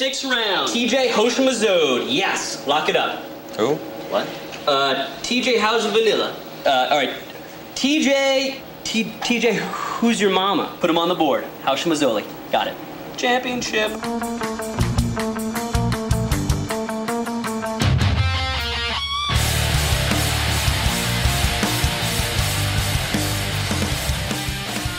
six rounds. TJ Hoshamazode. Yes, lock it up. Who? What? Uh, TJ House of Vanilla. Uh, all right. TJ. T- TJ, who's your mama? Put him on the board. House Mazzoli. Got it. Championship.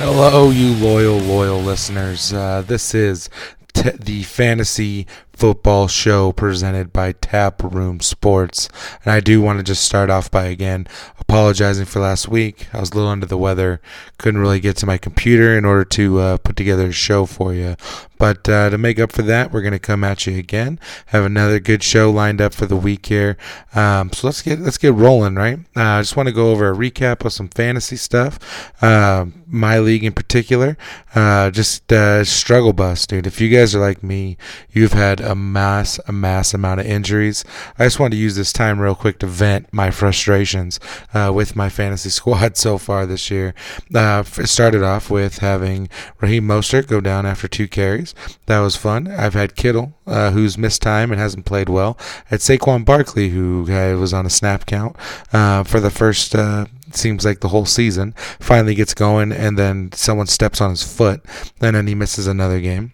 Hello, you loyal, loyal listeners. Uh, this is t- the Fantasy Football Show presented by Taproom Sports. And I do want to just start off by again apologizing for last week. I was a little under the weather, couldn't really get to my computer in order to uh, put together a show for you. But uh, to make up for that, we're going to come at you again. Have another good show lined up for the week here. Um, so let's get let's get rolling, right? Uh, I just want to go over a recap of some fantasy stuff. Uh, my league in particular, uh, just uh, struggle bus, dude. If you guys are like me, you've had a mass a mass amount of injuries. I just wanted to use this time real quick to vent my frustrations uh, with my fantasy squad so far this year. Uh, it started off with having Raheem Mostert go down after two carries. That was fun. I've had Kittle, uh, who's missed time and hasn't played well. Had Saquon Barkley, who was on a snap count uh, for the first uh, seems like the whole season. Finally gets going, and then someone steps on his foot, and then he misses another game.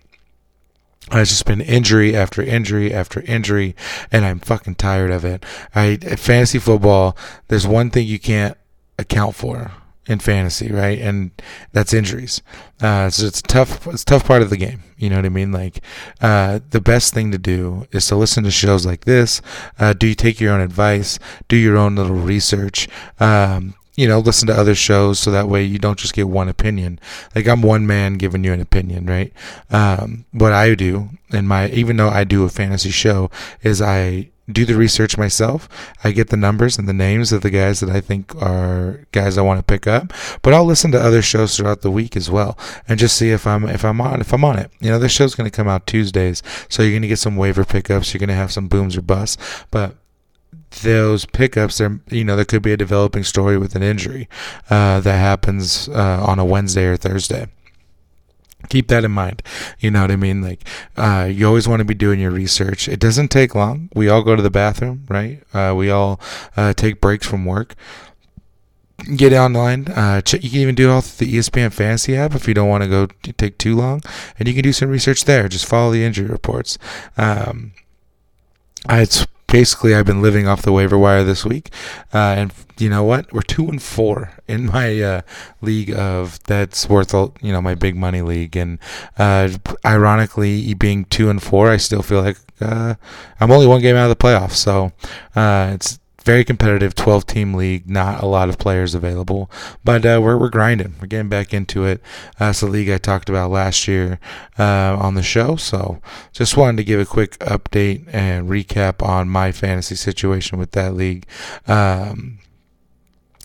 It's just been injury after injury after injury, and I'm fucking tired of it. I fantasy football. There's one thing you can't account for in fantasy, right? And that's injuries. Uh, so it's tough. It's tough part of the game. You know what I mean? Like, uh, the best thing to do is to listen to shows like this. Uh, do you take your own advice? Do your own little research? Um, you know, listen to other shows so that way you don't just get one opinion. Like I'm one man giving you an opinion, right? Um, what I do in my, even though I do a fantasy show, is I do the research myself. I get the numbers and the names of the guys that I think are guys I want to pick up. But I'll listen to other shows throughout the week as well, and just see if I'm if I'm on if I'm on it. You know, this show's going to come out Tuesdays, so you're going to get some waiver pickups. You're going to have some booms or busts, but those pickups, there you know there could be a developing story with an injury uh, that happens uh, on a Wednesday or Thursday. Keep that in mind. You know what I mean? Like, uh, you always want to be doing your research. It doesn't take long. We all go to the bathroom, right? Uh, we all uh, take breaks from work. Get online. Uh, you can even do it off the ESPN Fantasy app if you don't want to go t- take too long, and you can do some research there. Just follow the injury reports. Um, it's basically I've been living off the waiver wire this week, uh, and you know what? We're two and four in my uh, league of that's worth you know my big money league, and uh, ironically, being two and four, I still feel like uh, I'm only one game out of the playoffs, so uh, it's very competitive 12 team league not a lot of players available but uh, we're, we're grinding. We're getting back into it. Uh, the league i talked about last year uh, on the show. So just wanted to give a quick update and recap on my fantasy situation with that league. Um,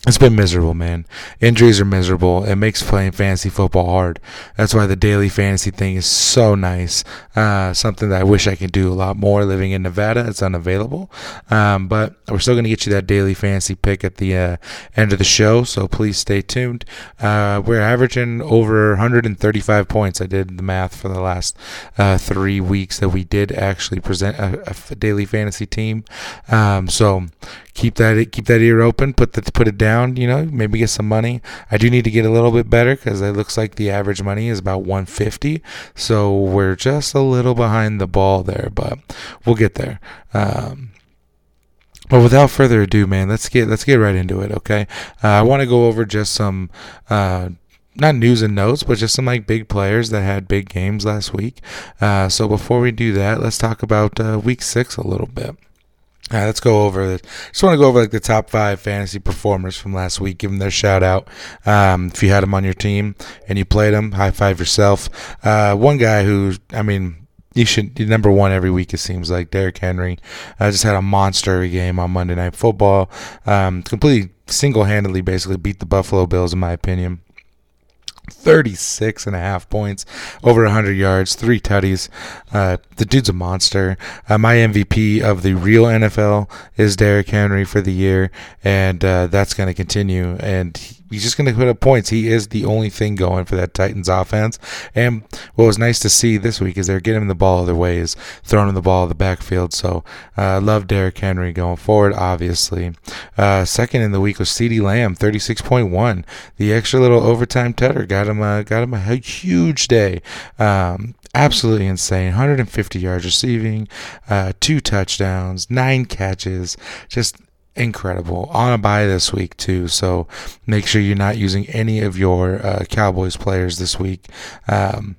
it's been miserable, man. Injuries are miserable. It makes playing fantasy football hard. That's why the daily fantasy thing is so nice. Uh, something that I wish I could do a lot more living in Nevada. It's unavailable. Um, but we're still going to get you that daily fantasy pick at the uh, end of the show. So please stay tuned. Uh, we're averaging over 135 points. I did the math for the last uh, three weeks that we did actually present a, a daily fantasy team. Um, so keep that keep that ear open. Put the, put it down. You know, maybe get some money. I do need to get a little bit better because it looks like the average money is about 150. So we're just a little behind the ball there, but we'll get there. Um, but without further ado, man, let's get let's get right into it. Okay, uh, I want to go over just some. Uh, not news and notes, but just some like big players that had big games last week. Uh, so before we do that, let's talk about uh, week six a little bit. All right, let's go over this. Just want to go over like the top five fantasy performers from last week. Give them their shout out. Um, if you had them on your team and you played them, high five yourself. Uh, one guy who, I mean, you should number one every week. It seems like Derrick Henry. Uh, just had a monster game on Monday Night Football. Um, completely single handedly, basically beat the Buffalo Bills in my opinion. 36 and a half points, over 100 yards, three tutties. Uh, the dude's a monster. Uh, my MVP of the real NFL is Derrick Henry for the year, and uh, that's going to continue. And he's just going to put up points. He is the only thing going for that Titans offense. And what was nice to see this week is they're getting him the ball other ways, throwing him the ball in the backfield. So I uh, love Derrick Henry going forward, obviously. Uh, second in the week was CeeDee Lamb, 36.1. The extra little overtime tutter got him, uh, got him a huge day. Um, absolutely insane. 150 yards receiving, uh, two touchdowns, nine catches, just incredible on a bye this week too. So make sure you're not using any of your uh, Cowboys players this week. Um,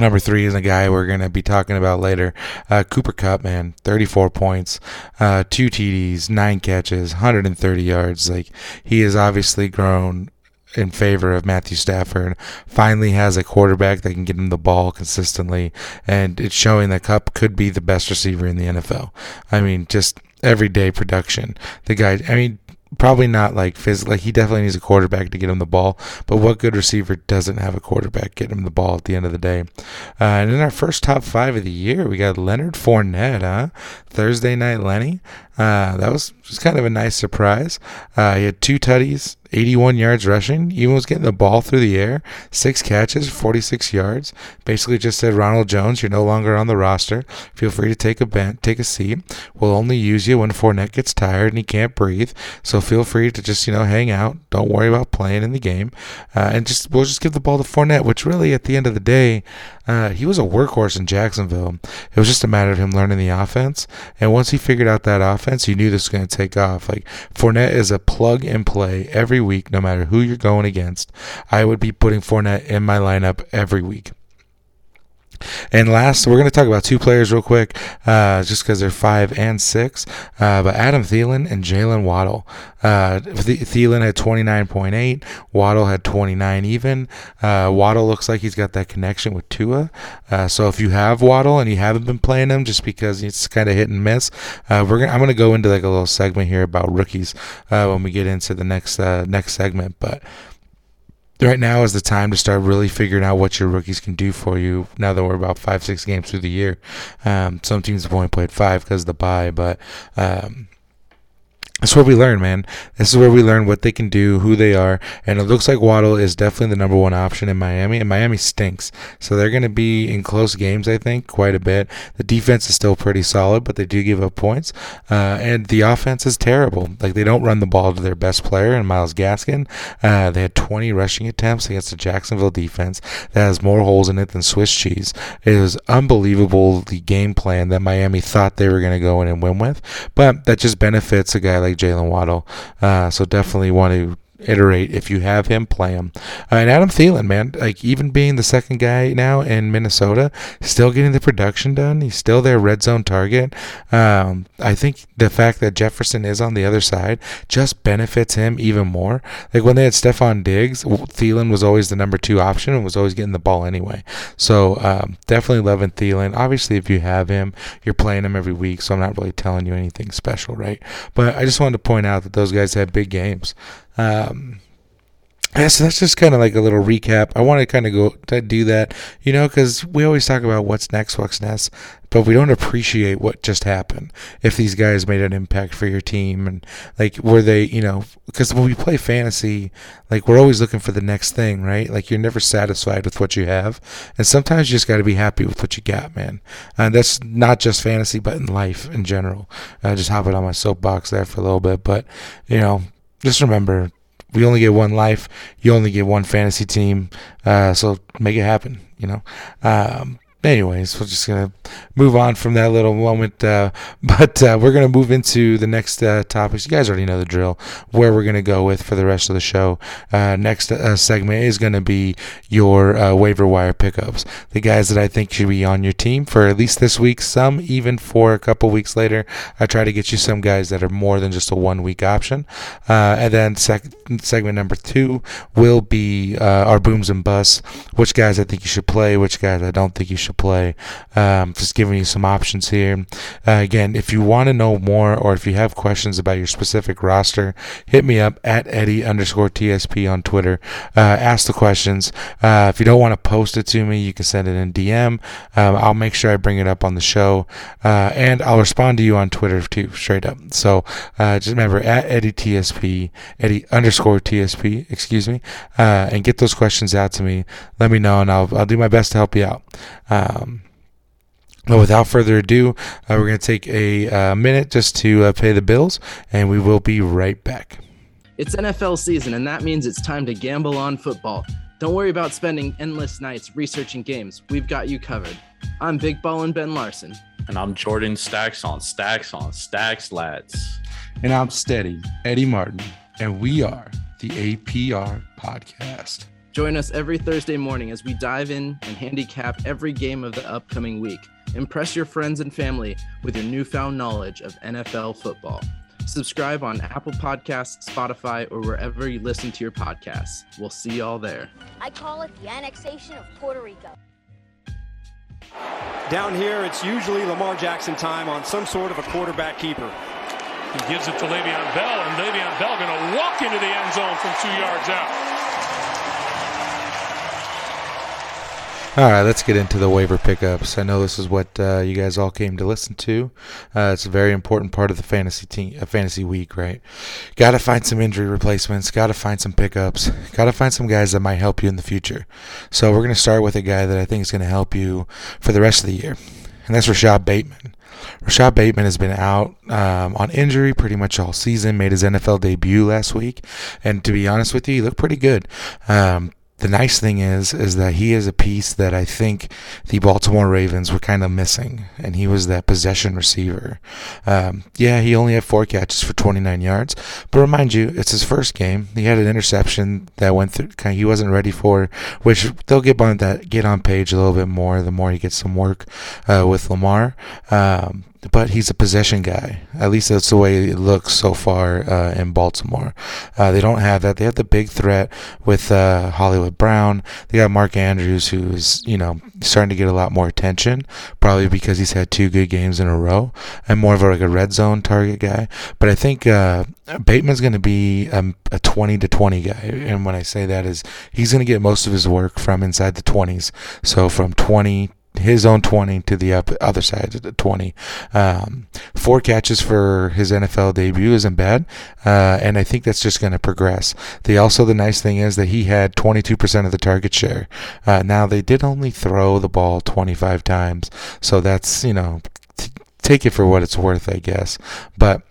Number three is a guy we're going to be talking about later. Uh, Cooper Kupp, man, 34 points, uh, two TDs, nine catches, 130 yards. Like he has obviously grown in favor of Matthew Stafford. Finally has a quarterback that can get him the ball consistently, and it's showing that Kupp could be the best receiver in the NFL. I mean, just everyday production. The guy, I mean, probably not like physically. Like he definitely needs a quarterback to get him the ball. But what good receiver doesn't have a quarterback get him the ball at the end of the day? Uh, and in our first top five of the year, we got Leonard Fournette, huh? Thursday night Lenny. Uh, that was just kind of a nice surprise. Uh, he had two tutties, 81 yards rushing. Even was getting the ball through the air. Six catches, 46 yards. Basically just said, Ronald Jones, you're no longer on the roster. Feel free to take a bent, take a seat. We'll only use you when Fournette gets tired and he can't breathe. So feel free to just, you know, hang out. Don't worry about playing in the game. Uh, and just we'll just give the ball to Fournette, which really at the end of the day, uh, he was a workhorse in Jacksonville. It was just a matter of him learning the offense. And once he figured out that offense, he knew this was going to take off. Like Fournette is a plug and play every week, no matter who you're going against. I would be putting Fournette in my lineup every week. And last, we're going to talk about two players real quick, uh, just because they're five and six. Uh, but Adam Thielen and Jaylen Waddle. Uh, Thielen had 29.8. Waddle had 29 even. Uh, Waddle looks like he's got that connection with Tua. Uh, so if you have Waddle and you haven't been playing him just because it's kind of hit and miss, uh, we're gonna, I'm going to go into like a little segment here about rookies when we get into the next next segment. But right now is the time to start really figuring out what your rookies can do for you. Now that we're about five, six games through the year, um, some teams have only played five because of the bye, but um, that's where we learn, man. This is where we learn what they can do, who they are, and it looks like Waddle is definitely the number one option in Miami, and Miami stinks. So they're going to be in close games, I think, quite a bit. The defense is still pretty solid, but they do give up points, uh, and the offense is terrible. Like they don't run the ball to their best player, and Myles Gaskin. Uh, they had 20 rushing attempts against the Jacksonville defense that has more holes in it than Swiss cheese. It was unbelievable the game plan that Miami thought they were going to go in and win with, but that just benefits a guy like like Jaylen Waddle. Uh, so definitely want to iterate if you have him play him. Uh, and adam Thielen man like even being the second guy now in minnesota still getting the production done. He's still their red zone target. Um, i think the fact that jefferson is on the other side just benefits him even more. Like when they had stefon diggs Thielen was always the number two option and was always getting the ball anyway. So um, definitely loving Thielen. Obviously if you have him you're playing him every week so i'm not really telling you anything special right? But i just wanted to point out that those guys have big games um, yeah, so that's just kind of like a little recap. I want to kind of go to do that, you know, because we always talk about what's next, what's next, but we don't appreciate what just happened. If these guys made an impact for your team, and like were they, you know, because when we play fantasy, like we're always looking for the next thing, right? Like you're never satisfied with what you have, and sometimes you just got to be happy with what you got, man. And that's not just fantasy, but in life in general. I just hop it on my soapbox there for a little bit, but you know just remember, we only get one life. You only get one fantasy team. Uh, so make it happen, you know. Um, anyways, we're just gonna move on from that little moment, uh, but uh, we're gonna move into the next uh, topics. You guys already know the drill. Where we're gonna go with for the rest of the show. Uh, next uh, segment is gonna be your uh, waiver wire pickups. The guys that I think should be on your team for at least this week. Some even for a couple weeks later. I try to get you some guys that are more than just a one week option. and then sec- segment number two will be our booms and busts. Which guys I think you should play. Which guys I don't think you should should play. Um, just giving you some options here. Uh, again, if you want to know more or if you have questions about your specific roster, hit me up at Eddie underscore TSP on Twitter. Uh, ask the questions. Uh, if you don't want to post it to me, you can send it in DM. Um, I'll make sure I bring it up on the show, uh, and I'll respond to you on Twitter too, straight up. So uh, just remember at Eddie TSP, Eddie underscore TSP, excuse me, uh, and get those questions out to me. Let me know, and I'll I'll do my best to help you out. Um, but without further ado, uh, we're going to take a uh, minute just to uh, pay the bills, and we will be right back. It's NFL season, and that means it's time to gamble on football. Don't worry about spending endless nights researching games. We've got you covered. I'm Big Ballin' Ben Larson. And I'm Jordan Stacks on Stacks on Stacks Lads. And I'm Steady, Eddie Martin, and we are the APR Podcast. Join us every Thursday morning as we dive in and handicap every game of the upcoming week. Impress your friends and family with your newfound knowledge of NFL football. Subscribe on Apple Podcasts, Spotify, or wherever you listen to your podcasts. We'll see y'all there. I call it the annexation of Puerto Rico. Down here, it's usually Lamar Jackson time on some sort of a quarterback keeper. He gives it to Le'Veon Bell, and Le'Veon Bell going to walk into the end zone from two yards out. All right, let's get into the waiver pickups. I know this is what uh, you guys all came to listen to. Uh, it's a very important part of the fantasy team, uh, fantasy week, right? Got to find some injury replacements. Got to find some pickups. Got to find some guys that might help you in the future. So we're going to start with a guy that I think is going to help you for the rest of the year, and that's Rashod Bateman. Rashod Bateman has been out um, on injury pretty much all season. Made his NFL debut last week, and to be honest with you, he looked pretty good. Um, the nice thing is is that he is a piece that I think the Baltimore Ravens were kind of missing, and he was that possession receiver. Um, yeah, he only had four catches for 29 yards, but remind you, it's his first game. He had an interception that went through. Kind of, he wasn't ready for, which they'll get on that get on page a little bit more the more he gets some work uh, with Lamar. Um, but he's a possession guy. At least that's the way it looks so far uh, in Baltimore. Uh, they don't have that. They have the big threat with uh, Hollywood Brown. They got Mark Andrews, who is you know starting to get a lot more attention, probably because he's had two good games in a row and more of a, like a red zone target guy. But I think uh, Bateman's going to be a, a 20 to 20 guy, and when I say that is he's going to get most of his work from inside the 20s. So from 20 his own 20 to the other side of the 20. Um, four catches for his NFL debut isn't bad, uh, and I think that's just going to progress. The also the nice thing is that he had 22% of the target share. Uh, now they did only throw the ball 25 times, so that's you know t- take it for what it's worth, I guess. But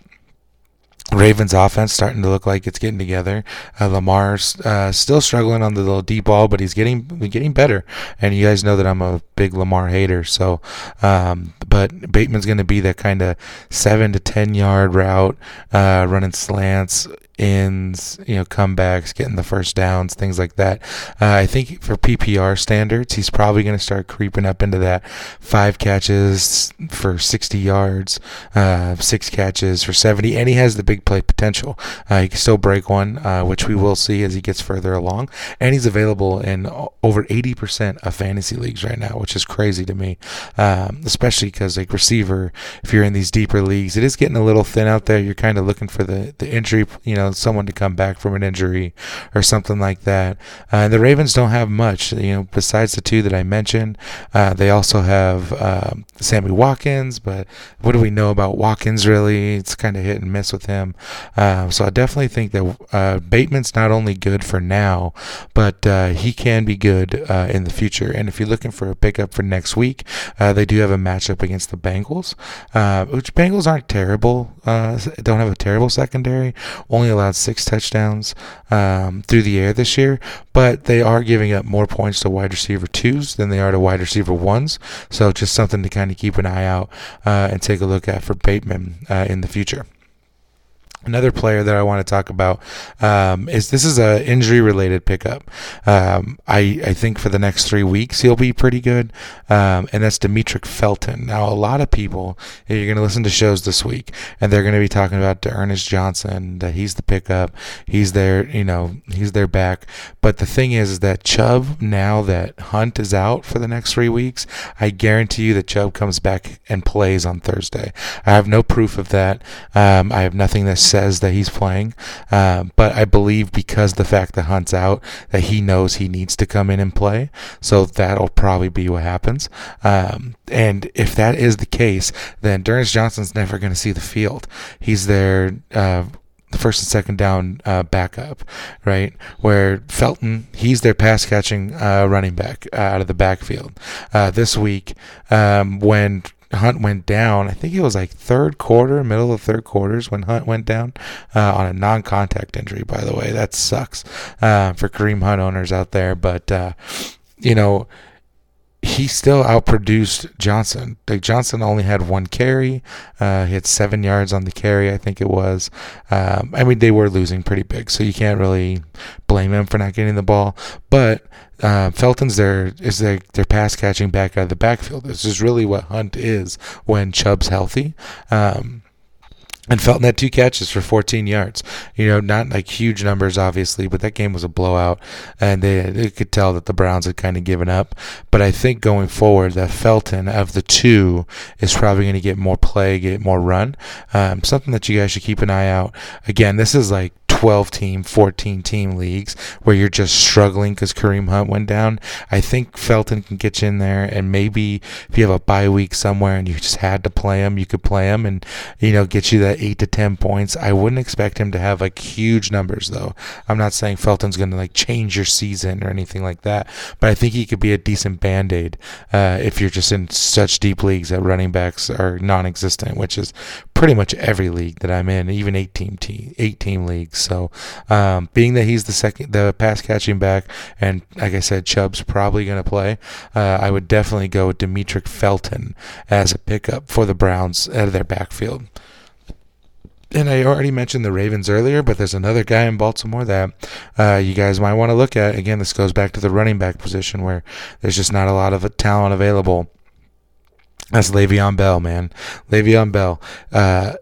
Ravens offense starting to look like it's getting together. Uh, Lamar's uh, still struggling on the little deep ball, but he's getting getting better. And you guys know that I'm a big Lamar hater. So, um, but Bateman's going to be that kind of seven to ten yard route, uh, running slants ins, you know, comebacks, getting the first downs, things like that. Uh, I think for PPR standards, he's probably going to start creeping up into that five catches for 60 yards, uh, six catches for 70, and he has the big play potential. Uh, he can still break one, uh, which we will see as he gets further along, and he's available in over 80% of fantasy leagues right now, which is crazy to me, um, especially because like receiver, if you're in these deeper leagues, it is getting a little thin out there. You're kind of looking for the the injury, you know know, someone to come back from an injury or something like that. Uh, the Ravens don't have much, you know, besides the two that I mentioned. Uh, they also have um, Sammy Watkins, but what do we know about Watkins really? It's kind of hit and miss with him. Uh, so I definitely think that uh, Bateman's not only good for now, but uh, he can be good uh, in the future. And if you're looking for a pickup for next week, they do have a matchup against the Bengals, which Bengals aren't terrible. don't have a terrible secondary. Only allowed six touchdowns um, through the air this year, but they are giving up more points to wide receiver twos than they are to wide receiver ones. So just something to kind of keep an eye out uh, and take a look at for Bateman uh, in the future. Another player that I want to talk about um, is this is a injury related pickup. Um, I I think for the next three weeks he'll be pretty good, um, and that's Demetric Felton. Now a lot of people you're going to listen to shows this week, and they're going to be talking about Ernest Johnson that he's the pickup, he's their you know he's their back. But the thing is, is that Chubb now that Hunt is out for the next three weeks, I guarantee you that Chubb comes back and plays on Thursday. I have no proof of that. Um, I have nothing that says that he's playing, uh, but I believe because the fact that Hunt's out, that he knows he needs to come in and play. So that'll probably be what happens. Um, and if that is the case, then D'Ernest Johnson's never going to see the field. He's there. Uh, the first and second down uh, backup, right? Where Felton, he's their pass catching uh, running back uh, out of the backfield. Uh, this week, um, when Hunt went down. I think it was like third quarter, middle of third quarters when Hunt went down uh, on a non-contact injury. By the way, that sucks uh, for Kareem Hunt owners out there. But uh, you know, he still outproduced Johnson. Like Johnson only had one carry. Uh, he had seven yards on the carry, I think it was. Um, I mean, they were losing pretty big, so you can't really blame him for not getting the ball. But uh, Felton's their is their their pass catching back out of the backfield. This is really what Hunt is when Chubb's healthy. Um, and Felton had two catches for 14 yards. You know, not like huge numbers, obviously, but that game was a blowout, and they, they could tell that the Browns had kind of given up. But I think going forward, that Felton of the two is probably going to get more play, get more run. Um, something that you guys should keep an eye out. Again, this is like 12 team, 14 team leagues where you're just struggling because Kareem Hunt went down, I think Felton can get you in there. And maybe if you have a bye week somewhere and you just had to play him, you could play him and, you know, get you that 8 to 10 points. I wouldn't expect him to have like huge numbers, though. I'm not saying Felton's going to like change your season or anything like that, but I think he could be a decent band aid uh, if you're just in such deep leagues that running backs are non existent, which is pretty much every league that I'm in, even 18 team, eight team leagues. So, um, being that he's the second, the pass catching back, and like I said, Chubb's probably going to play, uh, I would definitely go with Demetric Felton as a pickup for the Browns out of their backfield. And I already mentioned the Ravens earlier, but there's another guy in Baltimore that uh, you guys might want to look at. Again, this goes back to the running back position where there's just not a lot of talent available. That's Le'Veon Bell, man. Le'Veon Bell uh,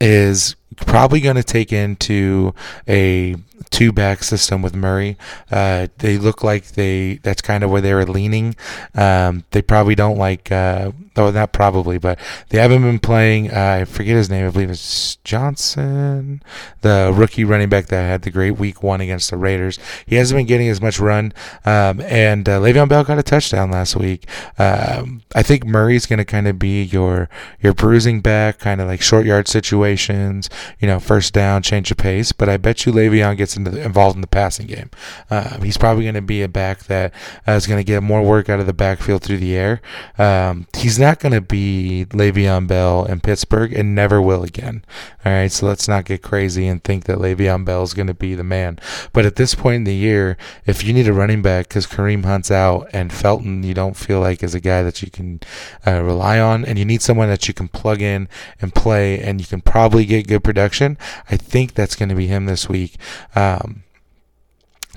is probably going to take into a two back system with Murray. Uh, they look like they that's kind of where they were leaning. Um, they probably don't like, uh, oh, not probably, but they haven't been playing. Uh, I forget his name. I believe it's Johnson, the rookie running back that had the great week one against the Raiders. He hasn't been getting as much run. Um, and uh, Le'Veon Bell got a touchdown last week. Um, I think Murray's going to kind of be your your bruising back, kind of like short yard situations. You know, first down, change of pace. But I bet you Le'Veon gets the, involved in the passing game. Uh, he's probably going to be a back that uh, is going to get more work out of the backfield through the air. Um, he's not going to be Le'Veon Bell in Pittsburgh and never will again. All right, so let's not get crazy and think that Le'Veon Bell is going to be the man. But at this point in the year, if you need a running back because Kareem Hunt's out and Felton you don't feel like is a guy that you can uh, rely on, and you need someone that you can plug in and play, and you can probably get good production, I think that's going to be him this week. Um,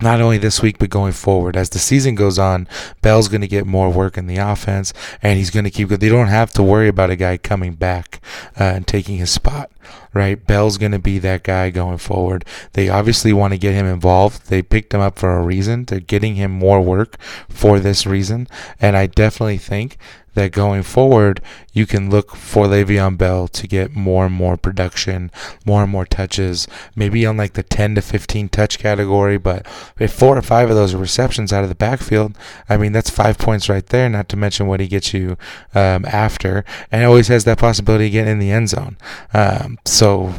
not only this week but going forward. As the season goes on bell's going to get more work in the offense and he's going to keep good they don't have to worry about a guy coming back uh, and taking his spot right? Bell's going to be that guy going forward. They obviously want to get him involved. They picked him up for a reason they're getting him more work for this reason. And i definitely think that going forward, you can look for Le'Veon Bell to get more and more production, more and more touches, maybe on like the 10 to 15 touch category. But if four or five of those are receptions out of the backfield, I mean, that's five points right there, not to mention what he gets you um, after. And always has that possibility of getting in the end zone. Um, so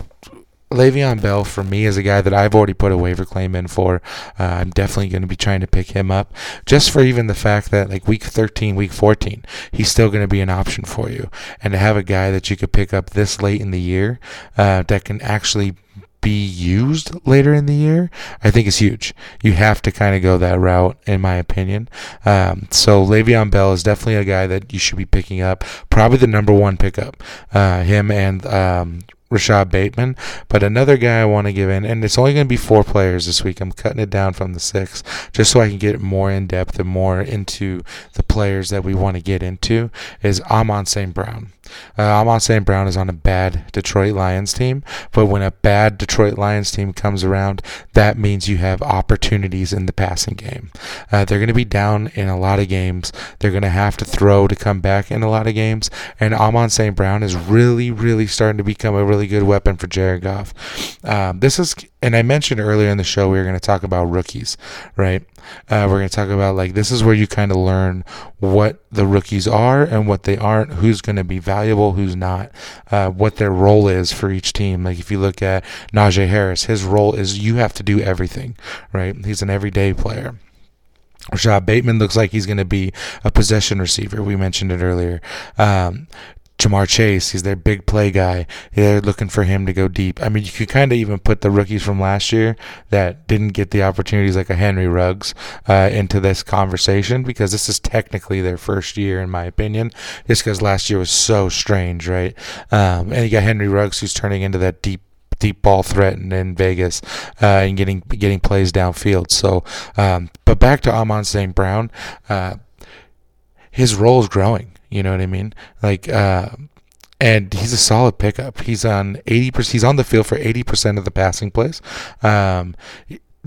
Le'Veon Bell for me is a guy that I've already put a waiver claim in for. Uh, I'm definitely going to be trying to pick him up just for even the fact that like week 13, week 14, he's still going to be an option for you. And to have a guy that you could pick up this late in the year uh, that can actually be used later in the year, I think is huge. You have to kind of go that route, in my opinion. Um, so Le'Veon Bell is definitely a guy that you should be picking up. Probably the number one pickup. Uh, him and um, Rashod Bateman. But another guy I want to give in, and it's only going to be four players this week. I'm cutting it down from the six just so I can get more in depth and more into the players that we want to get into. Is Amon St. Brown. Uh, Amon St. Brown is on a bad Detroit Lions team, but when a bad Detroit Lions team comes around, that means you have opportunities in the passing game. Uh, they're going to be down in a lot of games. They're going to have to throw to come back in a lot of games, and Amon St. Brown is really, really starting to become a really good weapon for Jared Goff. Um, this is, and I mentioned earlier in the show we were going to talk about rookies, right? Uh, we're going to talk about like this is where you kind of learn what the rookies are and what they aren't, who's going to be valuable, who's not, uh, what their role is for each team. Like if you look at Najee Harris, his role is you have to do everything, right? He's an everyday player. Rashod Bateman looks like he's going to be a possession receiver. We mentioned it earlier. Um, Ja'Marr Chase, he's their big play guy. They're looking for him to go deep. I mean, you could kind of even put the rookies from last year that didn't get the opportunities, like a Henry Ruggs, uh, into this conversation because this is technically their first year, in my opinion, just because last year was so strange, right? Um, and you got Henry Ruggs, who's turning into that deep deep ball threat in, in Vegas uh, and getting getting plays downfield. So, um, but back to Amon St. Brown, uh, his role is growing. You know what I mean? Like, uh, and he's a solid pickup. He's on eighty percent. He's on the field for eighty percent of the passing plays. Um,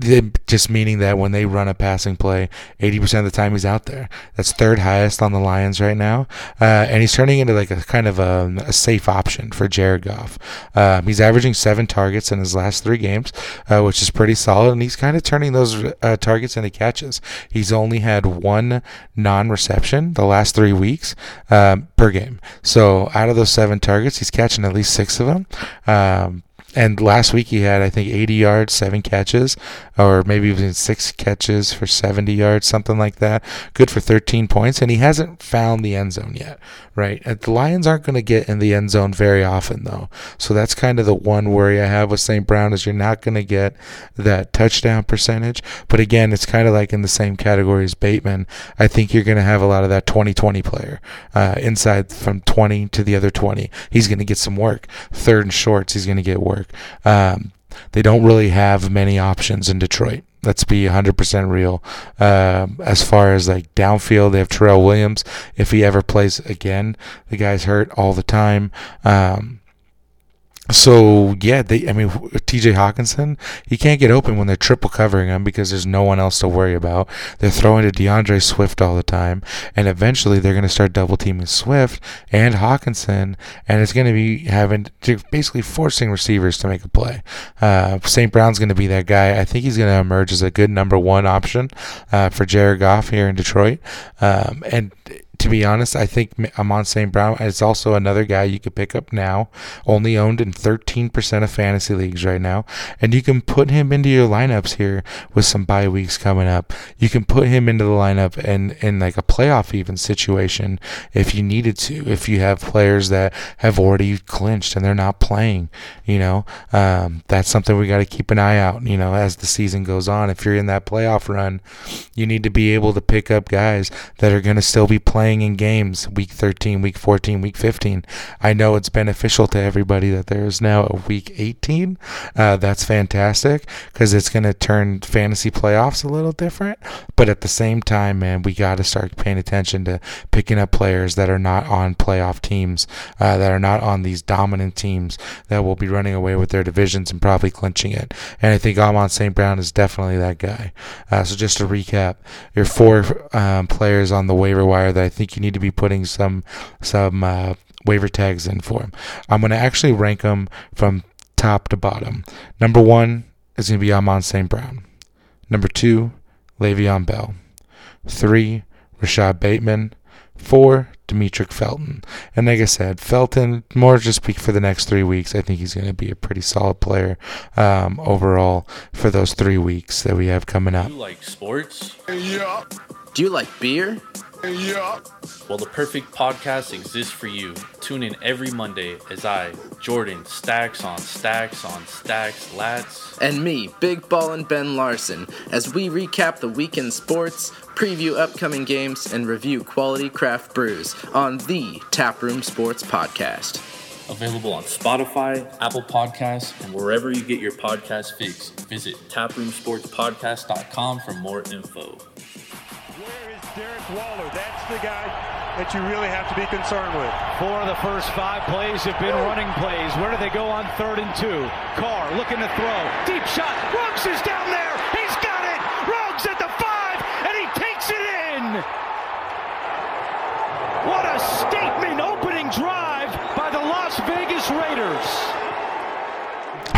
just meaning that when they run a passing play, 80% of the time he's out there. That's third highest on the Lions right now. Uh, and he's turning into like a kind of a, a safe option for Jared Goff. Um, he's averaging seven targets in his last three games, uh, which is pretty solid. And he's kind of turning those uh, targets into catches. He's only had one non reception the last three weeks um, per game. So out of those seven targets, he's catching at least six of them. Um, and last week he had, I think, 80 yards, seven catches, or maybe even six catches for 70 yards, something like that. Good for 13 points, and he hasn't found the end zone yet, right? The Lions aren't going to get in the end zone very often, though. So that's kind of the one worry I have with St. Brown is you're not going to get that touchdown percentage. But again, it's kind of like in the same category as Bateman. I think you're going to have a lot of that 20-20 player uh, inside from 20 to the other 20. He's going to get some work. Third and shorts, he's going to get work. Um, they don't really have many options in Detroit. Let's be 100% real. Uh, as far as like downfield, they have Terrell Williams. If he ever plays again, the guy's hurt all the time. Um, so yeah, they. I mean, T.J. Hockenson, he can't get open when they're triple covering him because there's no one else to worry about. They're throwing to D'Andre Swift all the time, and eventually they're going to start double teaming Swift and Hockenson, and it's going to be having to basically forcing receivers to make a play. Uh, St. Brown's going to be that guy. I think he's going to emerge as a good number one option uh, for Jared Goff here in Detroit, um, and to be honest, I think Amon St. Brown is also another guy you could pick up now, only owned in 13% of fantasy leagues right now. And you can put him into your lineups here with some bye weeks coming up. You can put him into the lineup and in like a playoff even situation if you needed to, if you have players that have already clinched and they're not playing, you know, um, that's something we got to keep an eye out, you know, as the season goes on. If you're in that playoff run, you need to be able to pick up guys that are going to still be playing playing in games week 13, week 14, week 15. I know it's beneficial to everybody that there is now a week 18. Uh, that's fantastic because it's going to turn fantasy playoffs a little different. But at the same time, man, we got to start paying attention to picking up players that are not on playoff teams, uh, that are not on these dominant teams that will be running away with their divisions and probably clinching it. And I think Amon St. Brown is definitely that guy. Uh, so just to recap, your four um, players on the waiver wire that I think you need to be putting some some uh, waiver tags in for him. I'm going to actually rank them from top to bottom. Number one is going to be Amon St. Brown. Number two, Le'Veon Bell. Three, Rashod Bateman. Four, Demetric Felton. And like I said, Felton, more just speak for the next three weeks. I think he's going to be a pretty solid player um, overall for those three weeks that we have coming up. Do You like sports? Yeah. Do you like beer? Yeah. Well, the perfect podcast exists for you. Tune in every Monday as I, Jordan, stacks on stacks on stacks, lats. And me, Big Ball and Ben Larson, as we recap the weekend sports, preview upcoming games, and review quality craft brews on the Taproom Sports Podcast. Available on Spotify, Apple Podcasts, and wherever you get your podcast fix. Visit taproomsportspodcast.com for more info. Derek Waller? That's the guy that you really have to be concerned with. Four of the first five plays have been running plays. Where do they go on third and two? Carr looking to throw. Deep shot. Ruggs is down there. He's got it. Ruggs at the five, and he takes it in. What a statement opening drive by the Las Vegas Raiders.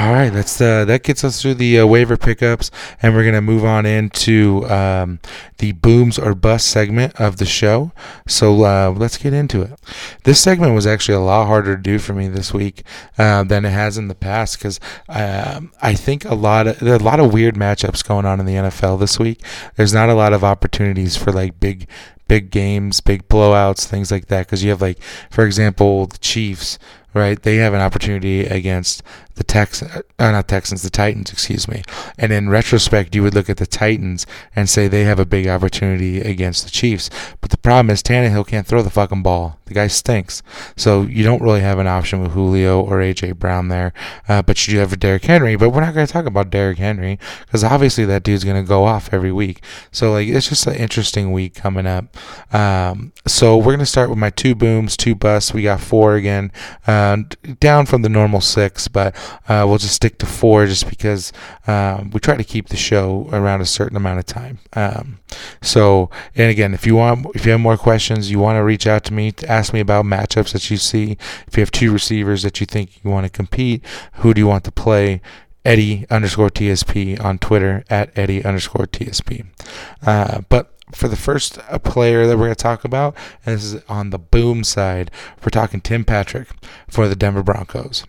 All right, that's uh, that gets us through the uh, waiver pickups, and we're gonna move on into um, the booms or bust segment of the show. So uh, let's get into it. This segment was actually a lot harder to do for me this week uh, than it has in the past because um, I think a lot of there are a lot of weird matchups going on in the NFL this week. There's not a lot of opportunities for like big big games, big blowouts, things like that. Because you have like, for example, the Chiefs, right? They have an opportunity against the Texans, uh, not Texans, the Titans, excuse me. And in retrospect, you would look at the Titans and say they have a big opportunity against the Chiefs. But the problem is Tannehill can't throw the fucking ball. The guy stinks. So you don't really have an option with Julio or AJ Brown there. Uh, but you do have Derrick Henry. But we're not going to talk about Derrick Henry because obviously that dude's going to go off every week. So like it's just an interesting week coming up. Um, so we're going to start with my two booms, two busts. We got four again, uh, down from the normal six, but uh, we'll just stick to four just because um, we try to keep the show around a certain amount of time. Um, so, and again, if you want, if you have more questions, you want to reach out to me to ask me about matchups that you see. If you have two receivers that you think you want to compete, who do you want to play? Eddie underscore TSP on Twitter at Eddie underscore TSP. Uh, but for the first uh, player that we're going to talk about, and this is on the boom side, we're talking Tim Patrick for the Denver Broncos.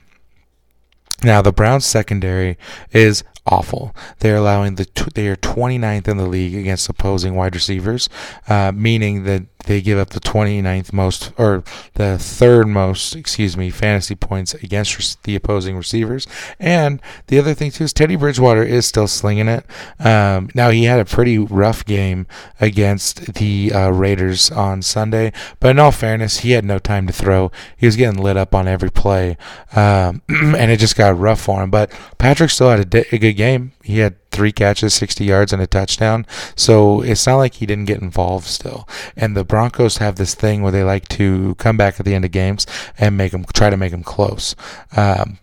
Now, the Browns secondary is awful. They're allowing the tw- they are 29th in the league against opposing wide receivers, uh, meaning that they give up the 29th most or the third most, excuse me, fantasy points against the opposing receivers. And the other thing too is Teddy Bridgewater is still slinging it. Um, now he had a pretty rough game against the uh, Raiders on Sunday, but in all fairness, he had no time to throw. He was getting lit up on every play, um, and it just got rough for him. But Patrick still had a, di- a good game. He had three catches, 60 yards, and a touchdown. So it's not like he didn't get involved still. And the Broncos have this thing where they like to come back at the end of games and make them try to make them close. Um,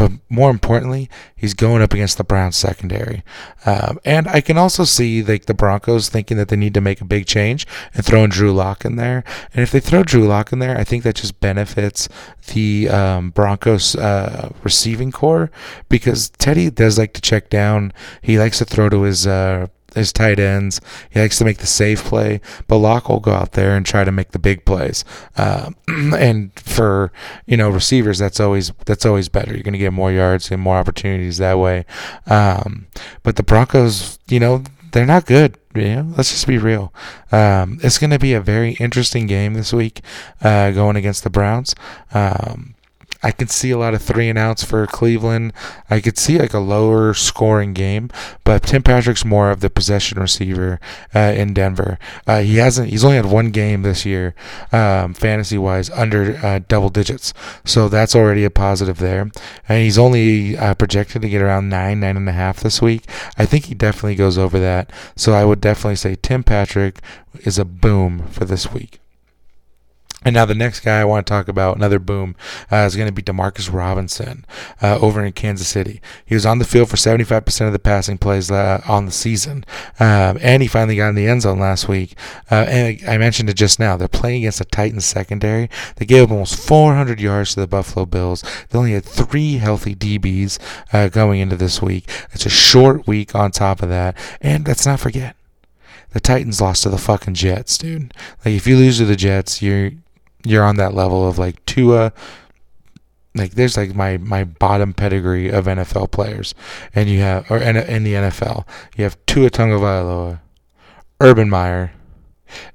but more importantly, he's going up against the Browns secondary. Um, and I can also see like the Broncos thinking that they need to make a big change and throwing Drew Lock in there. And if they throw Drew Lock in there, I think that just benefits the um, Broncos uh, receiving corps because Teddy does like to check down. He likes to throw to his uh, his tight ends. He likes to make the safe play, but Lock will go out there and try to make the big plays. Uh, and for you know receivers, that's always that's always better. You're going to get more yards and more opportunities that way. Um, but the Broncos, you know, they're not good. You know, let's just be real. Um, it's going to be a very interesting game this week, uh, going against the Browns. Um, I could see a lot of three and outs for Cleveland. I could see like a lower scoring game, but Tim Patrick's more of the possession receiver uh, in Denver. Uh, he hasn't. He's only had one game this year, um, fantasy wise, under uh, double digits. So that's already a positive there. And he's only uh, projected to get around nine, nine and a half this week. I think he definitely goes over that. So I would definitely say Tim Patrick is a boom for this week. And now the next guy I want to talk about, another boom, uh, is going to be Demarcus Robinson uh, over in Kansas City. He was on the field for 75% of the passing plays uh, on the season, um, and he finally got in the end zone last week. Uh, and I mentioned it just now. They're playing against a Titans secondary. They gave up almost 400 yards to the Buffalo Bills. They only had three healthy DBs uh, going into this week. It's a short week on top of that, and let's not forget. The Titans lost to the fucking Jets, dude. Like if you lose to the Jets, you're you're on that level of like Tua. Like there's like my my bottom pedigree of NFL players, and you have or in, in the NFL you have Tua Tagovailoa, Urban Meyer,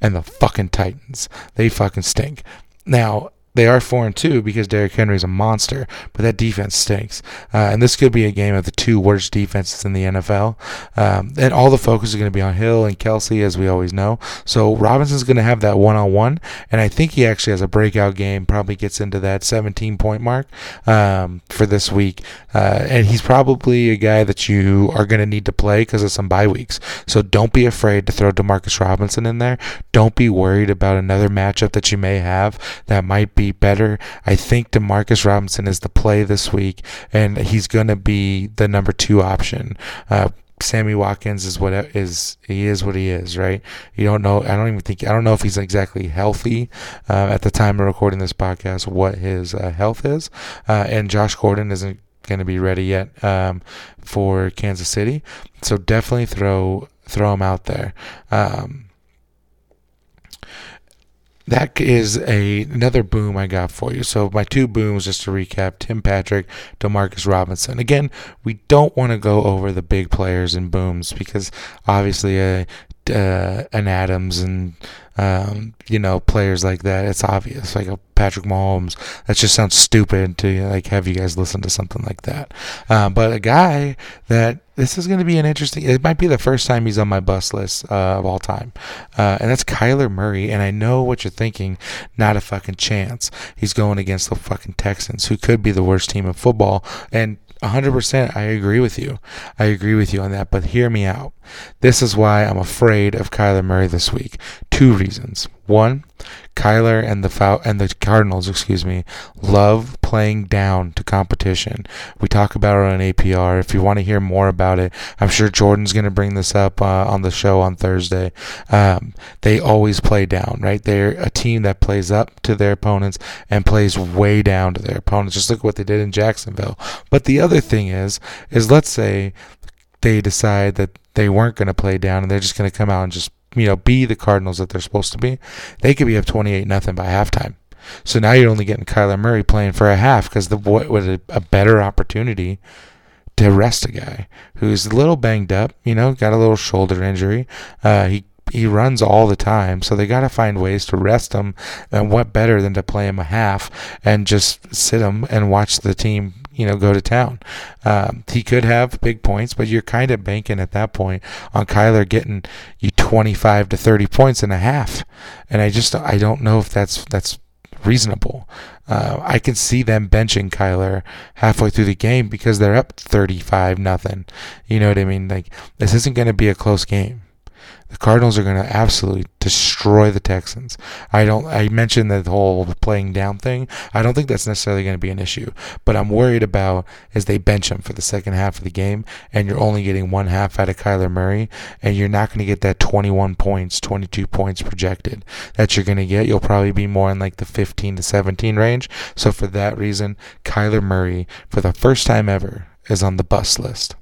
and the fucking Titans. They fucking stink. Now they are four and two because Derrick Henry is a monster, but that defense stinks. Uh, and this could be a game of the two worst defenses in the NFL. Um, and all the focus is going to be on Hill and Kelce, as we always know. So Robinson's going to have that one on one, and I think he actually has a breakout game. Probably gets into that 17 point mark um, for this week, uh, and he's probably a guy that you are going to need to play because of some bye weeks. So don't be afraid to throw Demarcus Robinson in there. Don't be worried about another matchup that you may have that might be better. I think Demarcus Robinson is the play this week, and he's going to be the number two option. Uh, Sammy Watkins is what is he is what he is, right? You don't know. I don't even think I don't know if he's exactly healthy uh, at the time of recording this podcast. What his uh, health is, uh, and Josh Gordon isn't going to be ready yet um, for Kansas City, so definitely throw throw him out there. Um, that is a another boom I got for you. So my two booms, just to recap: Tim Patrick, Demarcus Robinson. Again, we don't want to go over the big players and booms because obviously uh, uh, an Adams and um, you know players like that. It's obvious, like a Patrick Mahomes. That just sounds stupid to like have you guys listen to something like that. Uh, but a guy that this is going to be an interesting. It might be the first time he's on my bus list uh, of all time, uh, and that's Kyler Murray. And I know what you're thinking. Not a fucking chance. He's going against the fucking Texans, who could be the worst team in football, and 100% I agree with you. I agree with you on that, but hear me out. This is why I'm afraid of Kyler Murray this week. Two reasons. One, Kyler and the and the Cardinals, excuse me, love playing down to competition. We talk about it on APR. If you want to hear more about it, I'm sure Jordan's going to bring this up uh, on the show on Thursday. Um, they always play down, right? They're a team that plays up to their opponents and plays way down to their opponents. Just look at what they did in Jacksonville. But the other thing is, is let's say they decide that they weren't going to play down and they're just going to come out and just you know, be the Cardinals that they're supposed to be, they could be up 28 nothing by halftime. So now you're only getting Kyler Murray playing for a half because the boy was a, a better opportunity to rest a guy who's a little banged up, you know, got a little shoulder injury. Uh, he he runs all the time, so they got to find ways to rest him. And what better than to play him a half and just sit him and watch the team you know, go to town. Um, he could have big points, but you're kind of banking at that point on Kyler getting you 25 to 30 points and a half. And I just, I don't know if that's, that's reasonable. Uh, I can see them benching Kyler halfway through the game because they're up 35 nothing. You know what I mean? Like, this isn't going to be a close game the Cardinals are going to absolutely destroy the Texans. I don't. I mentioned the whole playing down thing. I don't think that's necessarily going to be an issue. But I'm worried about is they bench him for the second half of the game, and you're only getting one half out of Kyler Murray, and you're not going to get that 21 points, 22 points projected that you're going to get. You'll probably be more in like the 15 to 17 range. So for that reason, Kyler Murray, for the first time ever, is on the bus list.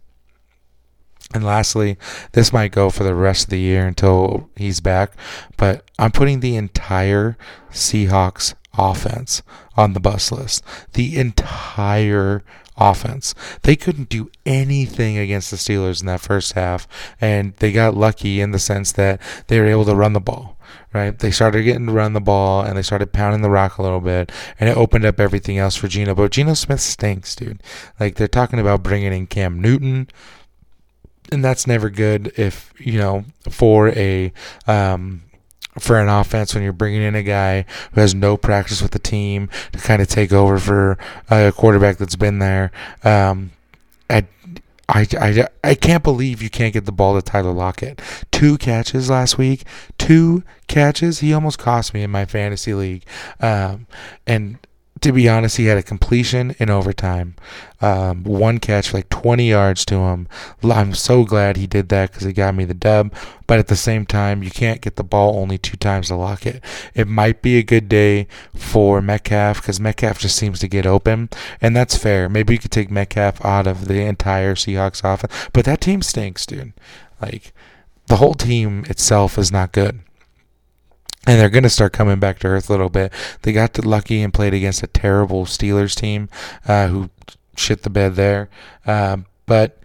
And lastly, this might go for the rest of the year until he's back, but I'm putting the entire Seahawks offense on the bus list. The entire offense. They couldn't do anything against the Steelers in that first half, and they got lucky in the sense that they were able to run the ball. Right, they started getting to run the ball and they started pounding the rock a little bit, and it opened up everything else for Geno. But Geno Smith stinks, dude. Like they're talking about bringing in Cam Newton, and that's never good if you know for a um, for an offense when you're bringing in a guy who has no practice with the team to kind of take over for a quarterback that's been there. Um, I, I, I, I can't believe you can't get the ball to Tyler Lockett. Two catches last week. Two catches. He almost cost me in my fantasy league. Um, and to be honest, he had a completion in overtime. Um, one catch, like 20 yards to him. I'm so glad he did that because it got me the dub. But at the same time, you can't get the ball only two times to Lockett. It might be a good day for Metcalf because Metcalf just seems to get open, and that's fair. Maybe you could take Metcalf out of the entire Seahawks offense, but that team stinks, dude. Like the whole team itself is not good and they're going to start coming back to earth a little bit. They got lucky and played against a terrible Steelers team uh, who shit the bed there. Uh, but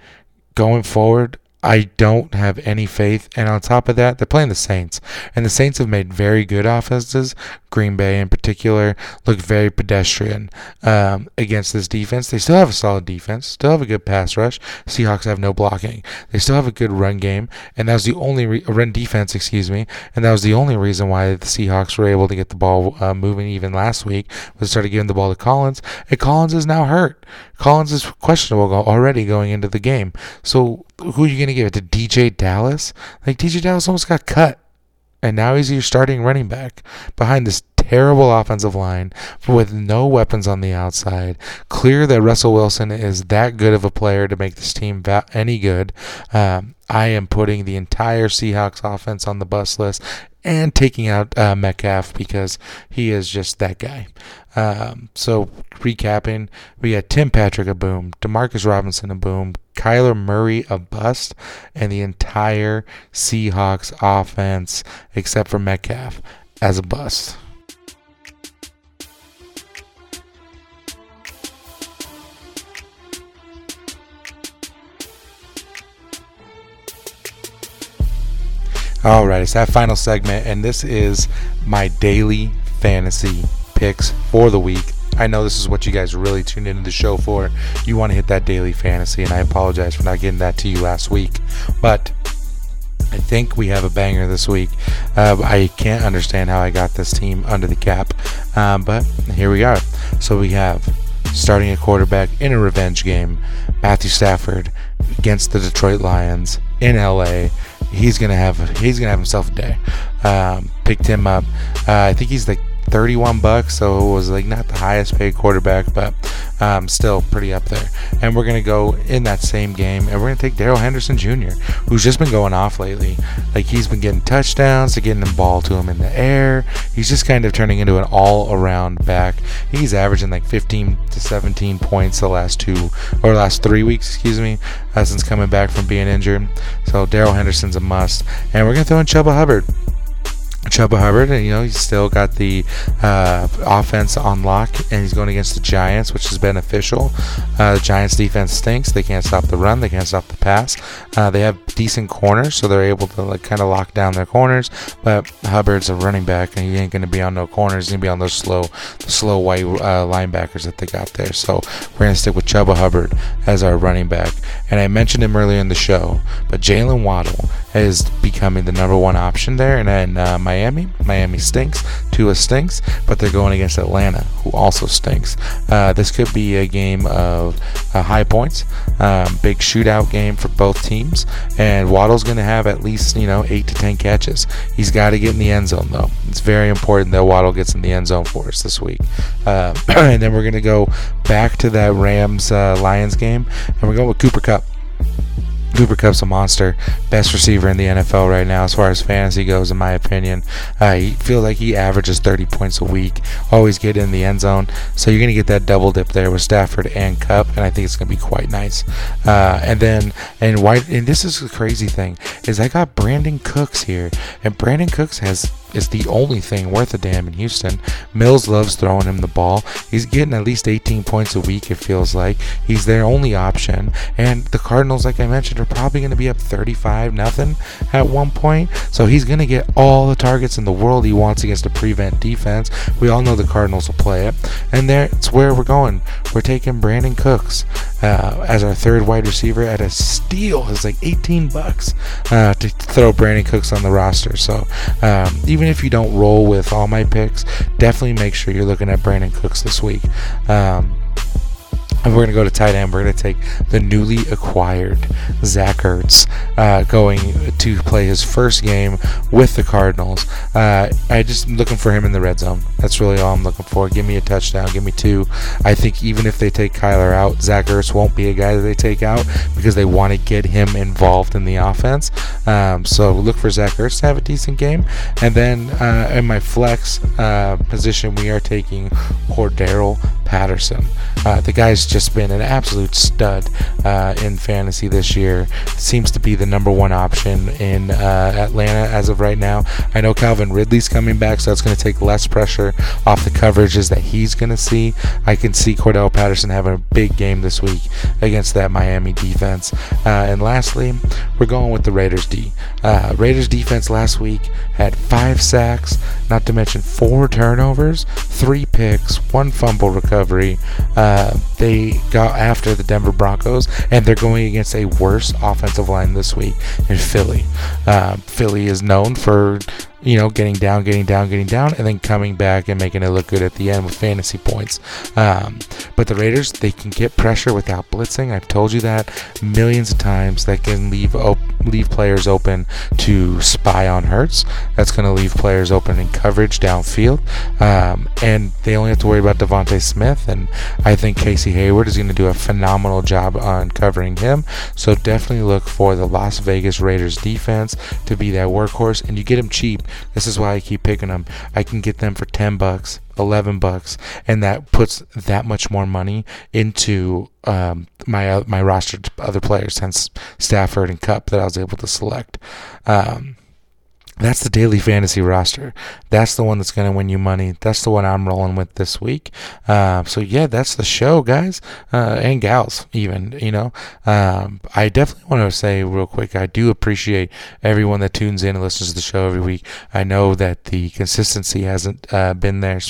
going forward, I don't have any faith. And on top of that, they're playing the Saints. And the Saints have made very good offenses Green Bay in particular, looked very pedestrian um, against this defense. They still have a solid defense, still have a good pass rush. Seahawks have no blocking. They still have a good run game, and that was the only re- run defense, excuse me, and that was the only reason why the Seahawks were able to get the ball uh, moving even last week. Was started giving the ball to Collins, and Collins is now hurt. Collins is questionable already going into the game. So who are you going to give it to? DeeJay Dallas? Like DeeJay Dallas almost got cut and now he's your starting running back behind this terrible offensive line with no weapons on the outside. Clear that Russell Wilson is that good of a player to make this team any good. Um, I am putting the entire Seahawks offense on the bus list and taking out uh, Metcalf because he is just that guy. Um, so recapping, we had Tim Patrick a boom, Demarcus Robinson a boom, Kyler Murray a bust, and the entire Seahawks offense except for Metcalf as a bust. Alright, it's that final segment, and this is my daily fantasy picks for the week. I know this is what you guys really tuned into the show for. You want to hit that daily fantasy, and I apologize for not getting that to you last week. But I think we have a banger this week. Uh, I can't understand how I got this team under the cap, um, but here we are. So we have starting a quarterback in a revenge game, Matthew Stafford against the Detroit Lions in LA he's gonna have he's gonna have himself a day. Um, picked him up. Uh, I think he's like 31 bucks, so it was like not the highest paid quarterback, but um, still pretty up there. And we're gonna go in that same game, and we're gonna take Darrell Henderson Jr., who's just been going off lately. Like he's been getting touchdowns, to getting the ball to him in the air. He's just kind of turning into an all-around back. He's averaging like 15 to 17 points the last two or last three weeks, excuse me, uh, since coming back from being injured. So Darrell Henderson's a must, and we're gonna throw in Chuba Hubbard. Chuba Hubbard, and you know he's still got the uh, offense on lock, and he's going against the Giants, which is beneficial. Uh, the Giants' defense stinks; they can't stop the run, they can't stop the pass. Uh, they have decent corners, so they're able to like kind of lock down their corners. But Hubbard's a running back, and he ain't going to be on no corners; he's going to be on those slow, slow white uh, linebackers that they got there. So we're going to stick with Chuba Hubbard as our running back. And I mentioned him earlier in the show, but Jaylen Waddle is becoming the number one option there, and then uh, Miami. Miami stinks. Tua stinks, but they're going against Atlanta, who also stinks. Uh, this could be a game of uh, high points, um, big shootout game for both teams, and Waddle's going to have at least you know eight to ten catches. He's got to get in the end zone though. It's very important that Waddle gets in the end zone for us this week. Uh, and then we're going to go back to that Rams uh, Lions game, and we're going with Cooper Kupp. Cooper Kupp's a monster, best receiver in the NFL right now as far as fantasy goes, in my opinion. I feel like he averages 30 points a week, always get in the end zone. So you're gonna get that double dip there with Stafford and Kupp, and I think it's gonna be quite nice. Uh, and then and White, and this is the crazy thing is I got Brandin Cooks here, and Brandin Cooks has is the only thing worth a damn in Houston. Mills loves throwing him the ball. He's getting at least 18 points a week, it feels like. He's their only option. And the Cardinals, like I mentioned, are probably going to be up 35 nothing at one point. So he's going to get all the targets in the world he wants against a prevent defense. We all know the Cardinals will play it. And that's where we're going. We're taking Brandin Cooks uh, as our third wide receiver at a steal. It's like 18 bucks uh, to throw Brandin Cooks on the roster. So um, even if you don't roll with all my picks, definitely make sure you're looking at Brandin Cooks this week. Um, and we're going to go to tight end. We're going to take the newly acquired Zach Ertz uh, going to play his first game with the Cardinals. Uh, I just looking for him in the red zone. That's really all I'm looking for. Give me a touchdown. Give me two. I think even if they take Kyler out, Zach Ertz won't be a guy that they take out because they want to get him involved in the offense. Um, so look for Zach Ertz to have a decent game. And then uh, in my flex uh, position, we are taking Cordarrelle Patterson. Uh, the guy's just been an absolute stud uh, in fantasy this year. Seems to be the number one option in uh, Atlanta as of right now. I know Calvin Ridley's coming back, so it's going to take less pressure off the coverages that he's going to see. I can see Cordell Patterson having a big game this week against that Miami defense. Uh, and lastly, we're going with the Raiders D. Uh, Raiders defense last week had five sacks, not to mention four turnovers, three picks, one fumble recovery. Uh, they got after the Denver Broncos, and they're going against a worse offensive line this week in Philly. Uh, Philly is known for you know, getting down, getting down, getting down, and then coming back and making it look good at the end with fantasy points. Um, but the Raiders, they can get pressure without blitzing. I've told you that millions of times. That can leave op- leave players open to spy on Hurts. That's going to leave players open in coverage downfield, um, and they only have to worry about DeVonta Smith. And I think Casey Hayward is going to do a phenomenal job on covering him. So definitely look for the Las Vegas Raiders defense to be that workhorse, and you get them cheap this is why I keep picking them. I can get them for 10 bucks, 11 bucks, and that puts that much more money into um, my uh, my roster other players, hence Stafford and Kupp that I was able to select. Um, that's the daily fantasy roster. That's the one that's going to win you money. That's the one I'm rolling with this week. Uh, so yeah, that's the show, guys uh, and gals. Even you know, um, I definitely want to say real quick. I do appreciate everyone that tunes in and listens to the show every week. I know that the consistency hasn't uh, been there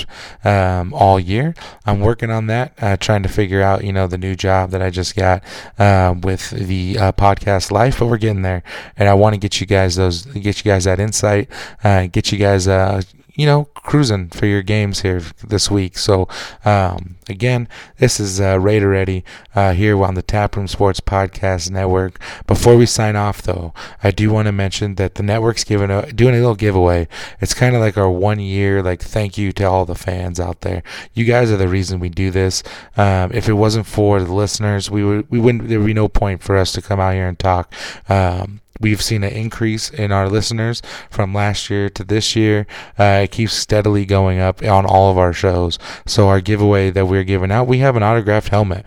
um, all year. I'm working on that, uh, trying to figure out you know the new job that I just got uh, with the uh, podcast life, but we're getting there, and I want to get you guys those, get you guys that insight site, uh, get you guys, uh, you know, cruising for your games here this week. So, um, again, this is uh, Raider Eddie uh, here on the Taproom Sports Podcast Network. Before we sign off, though, I do want to mention that the network's giving a, doing a little giveaway. It's kind of like our one year, like, thank you to all the fans out there. You guys are the reason we do this. Um, if it wasn't for the listeners, we would we wouldn't there would be no point for us to come out here and talk. Um, We've seen an increase in our listeners from last year to this year. Uh, it keeps steadily going up on all of our shows. So our giveaway that we're giving out, we have an autographed helmet.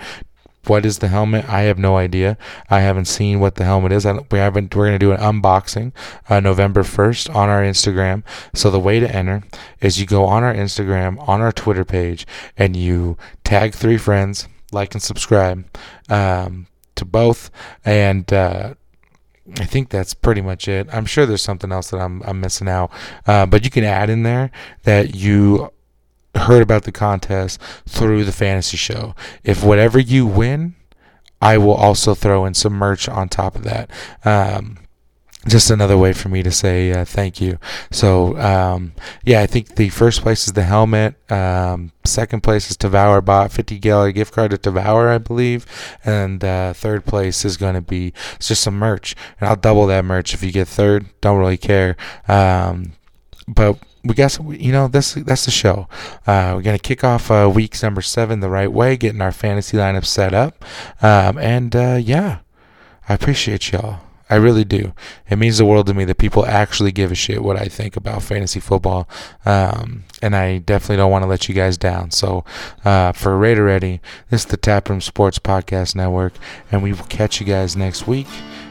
What is the helmet? I have no idea. I haven't seen what the helmet is. we haven't. We're going to do an unboxing uh, November first on our Instagram. So the way to enter is you go on our Instagram, on our Twitter page, and you tag three friends, like and subscribe um, to both, and uh, I think that's pretty much it. I'm sure there's something else that I'm, I'm missing out. Uh, but you can add in there that you heard about the contest through the fantasy show. If whatever you win, I will also throw in some merch on top of that. Um, just another way for me to say uh, thank you. So um, yeah, I think the first place is the helmet. Um, second place is Devour bought fifty dollar gift card to Devour, I believe, and uh, third place is going to be it's just some merch, and I'll double that merch if you get third. Don't really care. Um, but we guess you know this that's the show. Uh, we're gonna kick off uh, weeks number seven the right way, getting our fantasy lineup set up, um, and uh, yeah, I appreciate y'all. I really do. It means the world to me that people actually give a shit what I think about fantasy football. Um, and I definitely don't want to let you guys down. So, uh, for Raider Ready, this is the Taproom Sports Podcast Network, and we will catch you guys next week.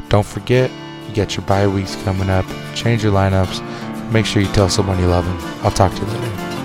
Don't forget, you got your bye weeks coming up. Change your lineups. Make sure you tell someone you love them. I'll talk to you later.